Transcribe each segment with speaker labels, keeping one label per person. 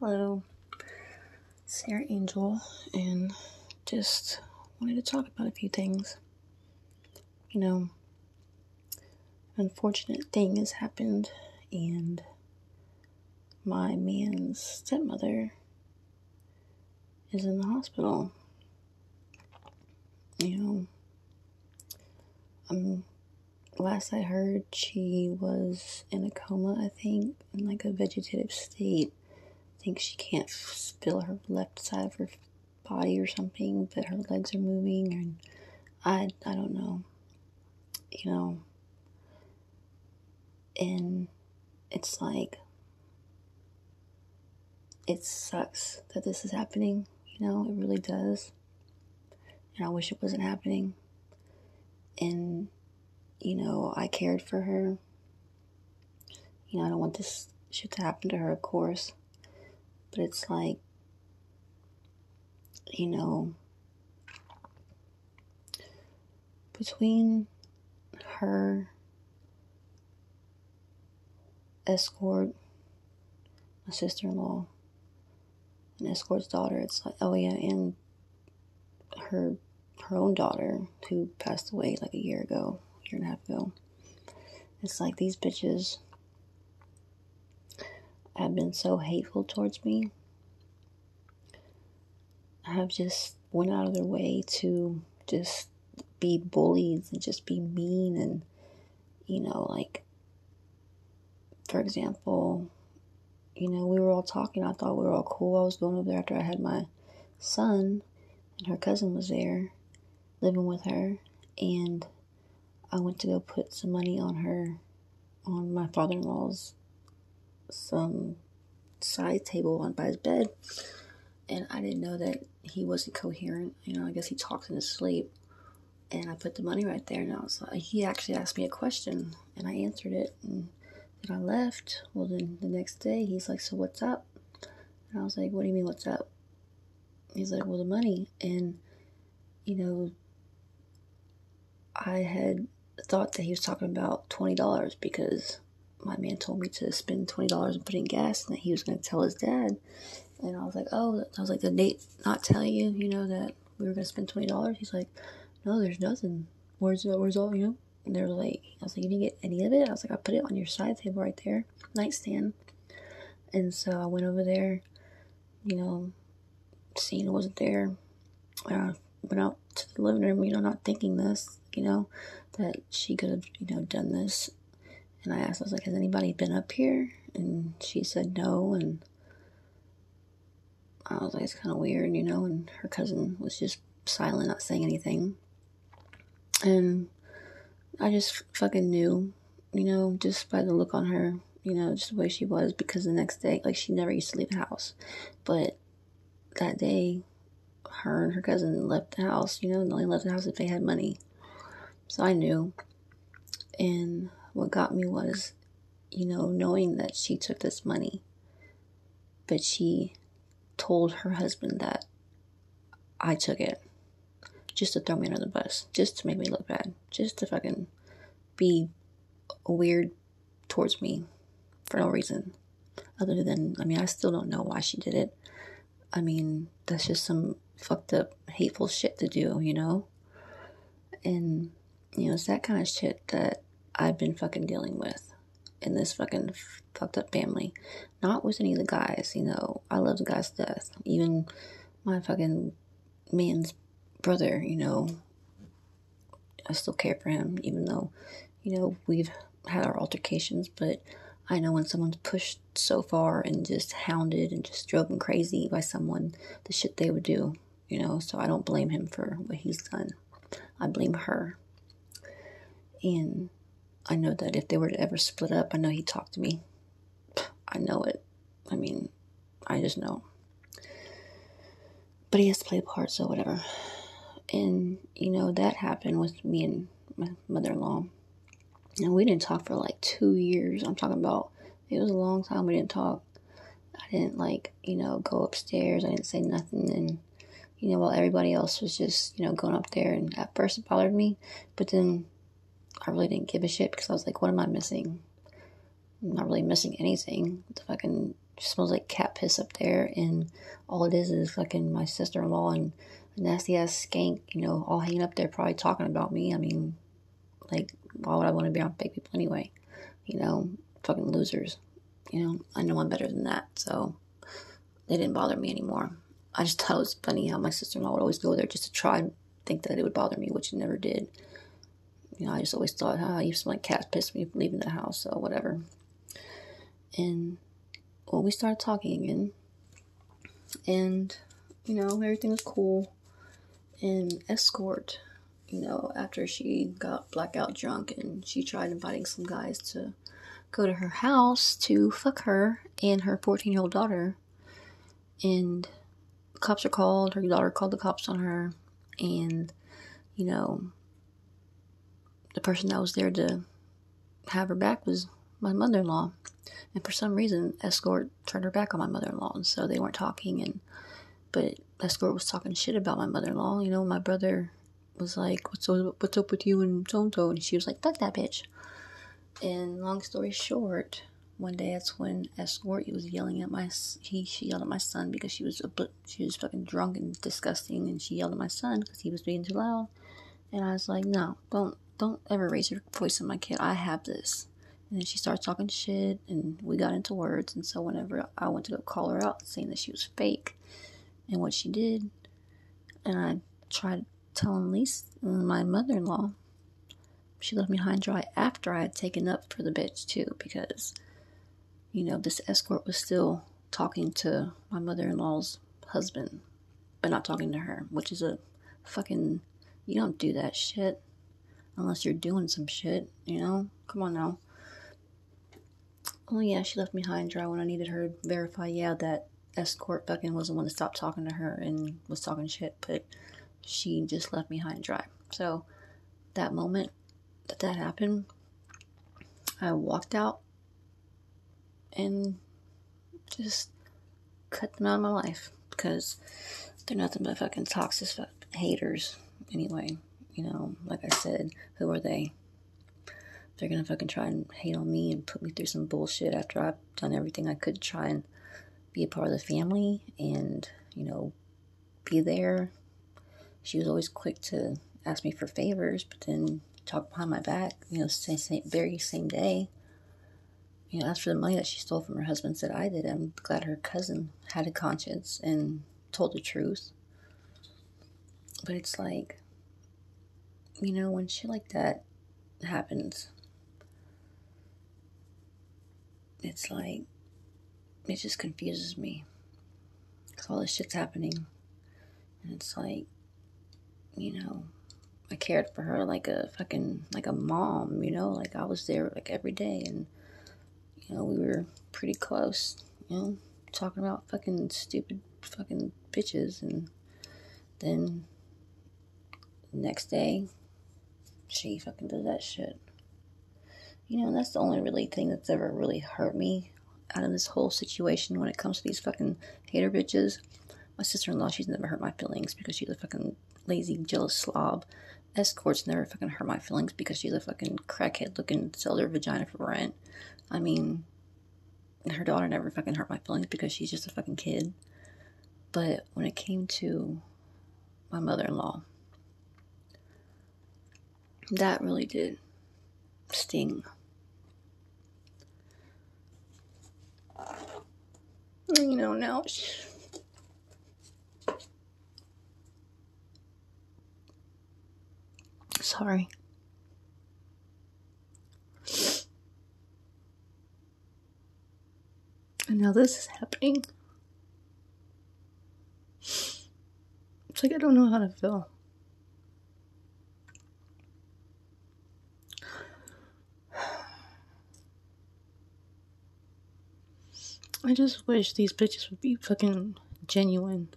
Speaker 1: Hello, Sarah Angel, and just wanted to talk about a few things. You know, unfortunate thing has happened, and my man's stepmother is in the hospital. You know, um, last I heard, she was in a coma, I think, in like a vegetative state. Think she can't feel her left side of her body or something, but her legs are moving, and I, I don't know. You know, and it's like, it sucks that this is happening, you know, it really does. And I wish it wasn't happening. And you know, I cared for her. You know, I don't want this shit to happen to her, of course. But it's like, you know, between her escort, my sister in law, and escort's daughter, it's like, oh yeah, and her her own daughter who passed away like a year ago year and a half ago. It's like these bitches have been so hateful towards me. Have just went out of their way to just be bullies and just be mean and you know like for example you know we were all talking i thought we were all cool i was going over there after i had my son and her cousin was there living with her and I went to go put some money on her, on my father in law's some side table on by his bed, and I didn't know that he wasn't coherent. You know, I guess he talks in his sleep. And I put the money right there, and I was like, he actually asked me a question, and I answered it, and then I left. Well, then the next day, he's like, "So what's up?" And I was like, "What do you mean, what's up?" He's like, "Well, the money," and you know, I had thought that he was talking about $20 because my man told me to spend $20 and put in gas and that he was going to tell his dad. And I was like, oh, I was like, did Nate not tell you, you know, that we were going to spend $20? He's like, no, there's nothing. Where's, where's all, you know? And they're like, I was like, you didn't get any of it? I was like, I put it on your side table right there, nightstand. And so I went over there, you know, seeing it wasn't there. I went out to the living room, you know, not thinking this, you know that she could have, you know, done this. And I asked, I was like, has anybody been up here? And she said no. And I was like, it's kind of weird, you know. And her cousin was just silent, not saying anything. And I just fucking knew, you know, just by the look on her, you know, just the way she was. Because the next day, like, she never used to leave the house. But that day, her and her cousin left the house, you know, and only left the house if they had money. So I knew. And what got me was, you know, knowing that she took this money, but she told her husband that I took it just to throw me under the bus, just to make me look bad, just to fucking be weird towards me for no reason. Other than, I mean, I still don't know why she did it. I mean, that's just some fucked up, hateful shit to do, you know? And you know, it's that kind of shit that I've been fucking dealing with in this fucking fucked up family. Not with any of the guys, you know. I love the guys to death. Even my fucking man's brother, you know. I still care for him, even though, you know, we've had our altercations, but I know when someone's pushed so far and just hounded and just driven crazy by someone, the shit they would do, you know, so I don't blame him for what he's done. I blame her and I know that if they were to ever split up, I know he'd talk to me. I know it. I mean, I just know. But he has to play a part, so whatever. And, you know, that happened with me and my mother in law. And we didn't talk for like two years. I'm talking about, it was a long time we didn't talk. I didn't, like, you know, go upstairs. I didn't say nothing. And, you know, while everybody else was just, you know, going up there. And at first it bothered me. But then I really didn't give a shit because I was like, what am I missing? I'm not really missing anything. The fucking smells like cat piss up there, and all it is is fucking my sister in law and nasty ass skank, you know, all hanging up there, probably talking about me. I mean, like, why would I want to be around fake people anyway? You know, fucking losers. You know, I know I'm better than that, so they didn't bother me anymore. I just thought it was funny how my sister in law would always go there just to try and think that it would bother me, which it never did. You know, I just always thought, ah, you smell like cat piss me leaving the house, so whatever. And well, we started talking again, and you know, everything was cool. And escort, you know, after she got blackout drunk and she tried inviting some guys to go to her house to fuck her and her 14 year old daughter. And the cops are called, her daughter called the cops on her, and, you know, the person that was there to have her back was my mother in law. And for some reason, Escort turned her back on my mother in law, and so they weren't talking. And but Escort was talking shit about my mother in law. You know, my brother was like, "What's up, what's up with you and Tonto?" And she was like, "Fuck that bitch." And long story short, one day that's when Escort he was yelling at my he she yelled at my son because she was a she was fucking drunk and disgusting, and she yelled at my son because he was being too loud. And I was like, "No, don't don't ever raise your voice on my kid. I have this." And then she starts talking shit, and we got into words. And so whenever I went to go call her out, saying that she was fake, and what she did, and I tried telling Lisa, my mother-in-law, she left me high and dry after I had taken up for the bitch too, because you know this escort was still talking to my mother-in-law's husband, but not talking to her, which is a fucking you don't do that shit unless you're doing some shit, you know. Come on now. Oh yeah, she left me high and dry when I needed her to verify, yeah, that escort fucking was the one that stopped talking to her and was talking shit, but she just left me high and dry. So that moment that that happened, I walked out and just cut them out of my life because they're nothing but fucking toxic haters. Anyway, you know, like I said, who are they? they're gonna fucking try and hate on me and put me through some bullshit after I've done everything I could try and be a part of the family and, you know, be there. She was always quick to ask me for favors, but then talk behind my back, you know, same, same, very same day. You know, as for the money that she stole from her husband, said I did. I'm glad her cousin had a conscience and told the truth. But it's like, you know, when shit like that happens, it's like it just confuses me. Because all this shit's happening and it's like you know i cared for her like a fucking like a mom you know like i was there like every day and you know we were pretty close you know talking about fucking stupid fucking bitches and then next day she fucking does that shit you know, that's the only really thing that's ever really hurt me out of this whole situation when it comes to these fucking hater bitches. My sister in law, she's never hurt my feelings because she's a fucking lazy, jealous slob. Escorts never fucking hurt my feelings because she's a fucking crackhead looking sell their vagina for rent. I mean, her daughter never fucking hurt my feelings because she's just a fucking kid. But when it came to my mother in law, that really did sting. you know, now. Sorry. And now this is happening. It's like I don't know how to feel. I just wish these bitches would be fucking genuine.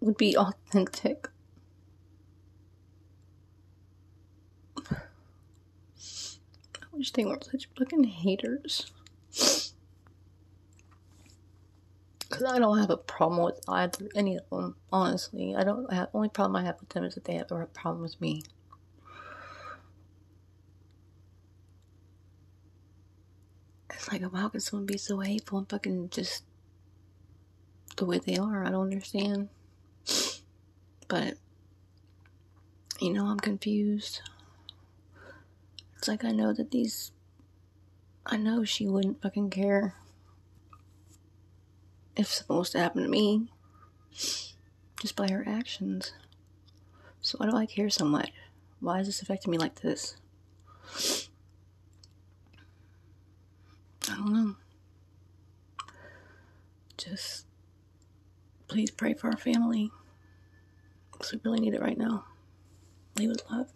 Speaker 1: Would be authentic. I wish they weren't such fucking haters. Cause I don't have a problem with either any of them. Honestly, I don't. have only problem I have with them is that they have a problem with me. Like, how can someone be so hateful and fucking just the way they are? I don't understand. But, you know, I'm confused. It's like I know that these. I know she wouldn't fucking care if something was to happen to me just by her actions. So why do I care so much? Why is this affecting me like this? I don't know. Just please pray for our family. Because we really need it right now. Leave with love.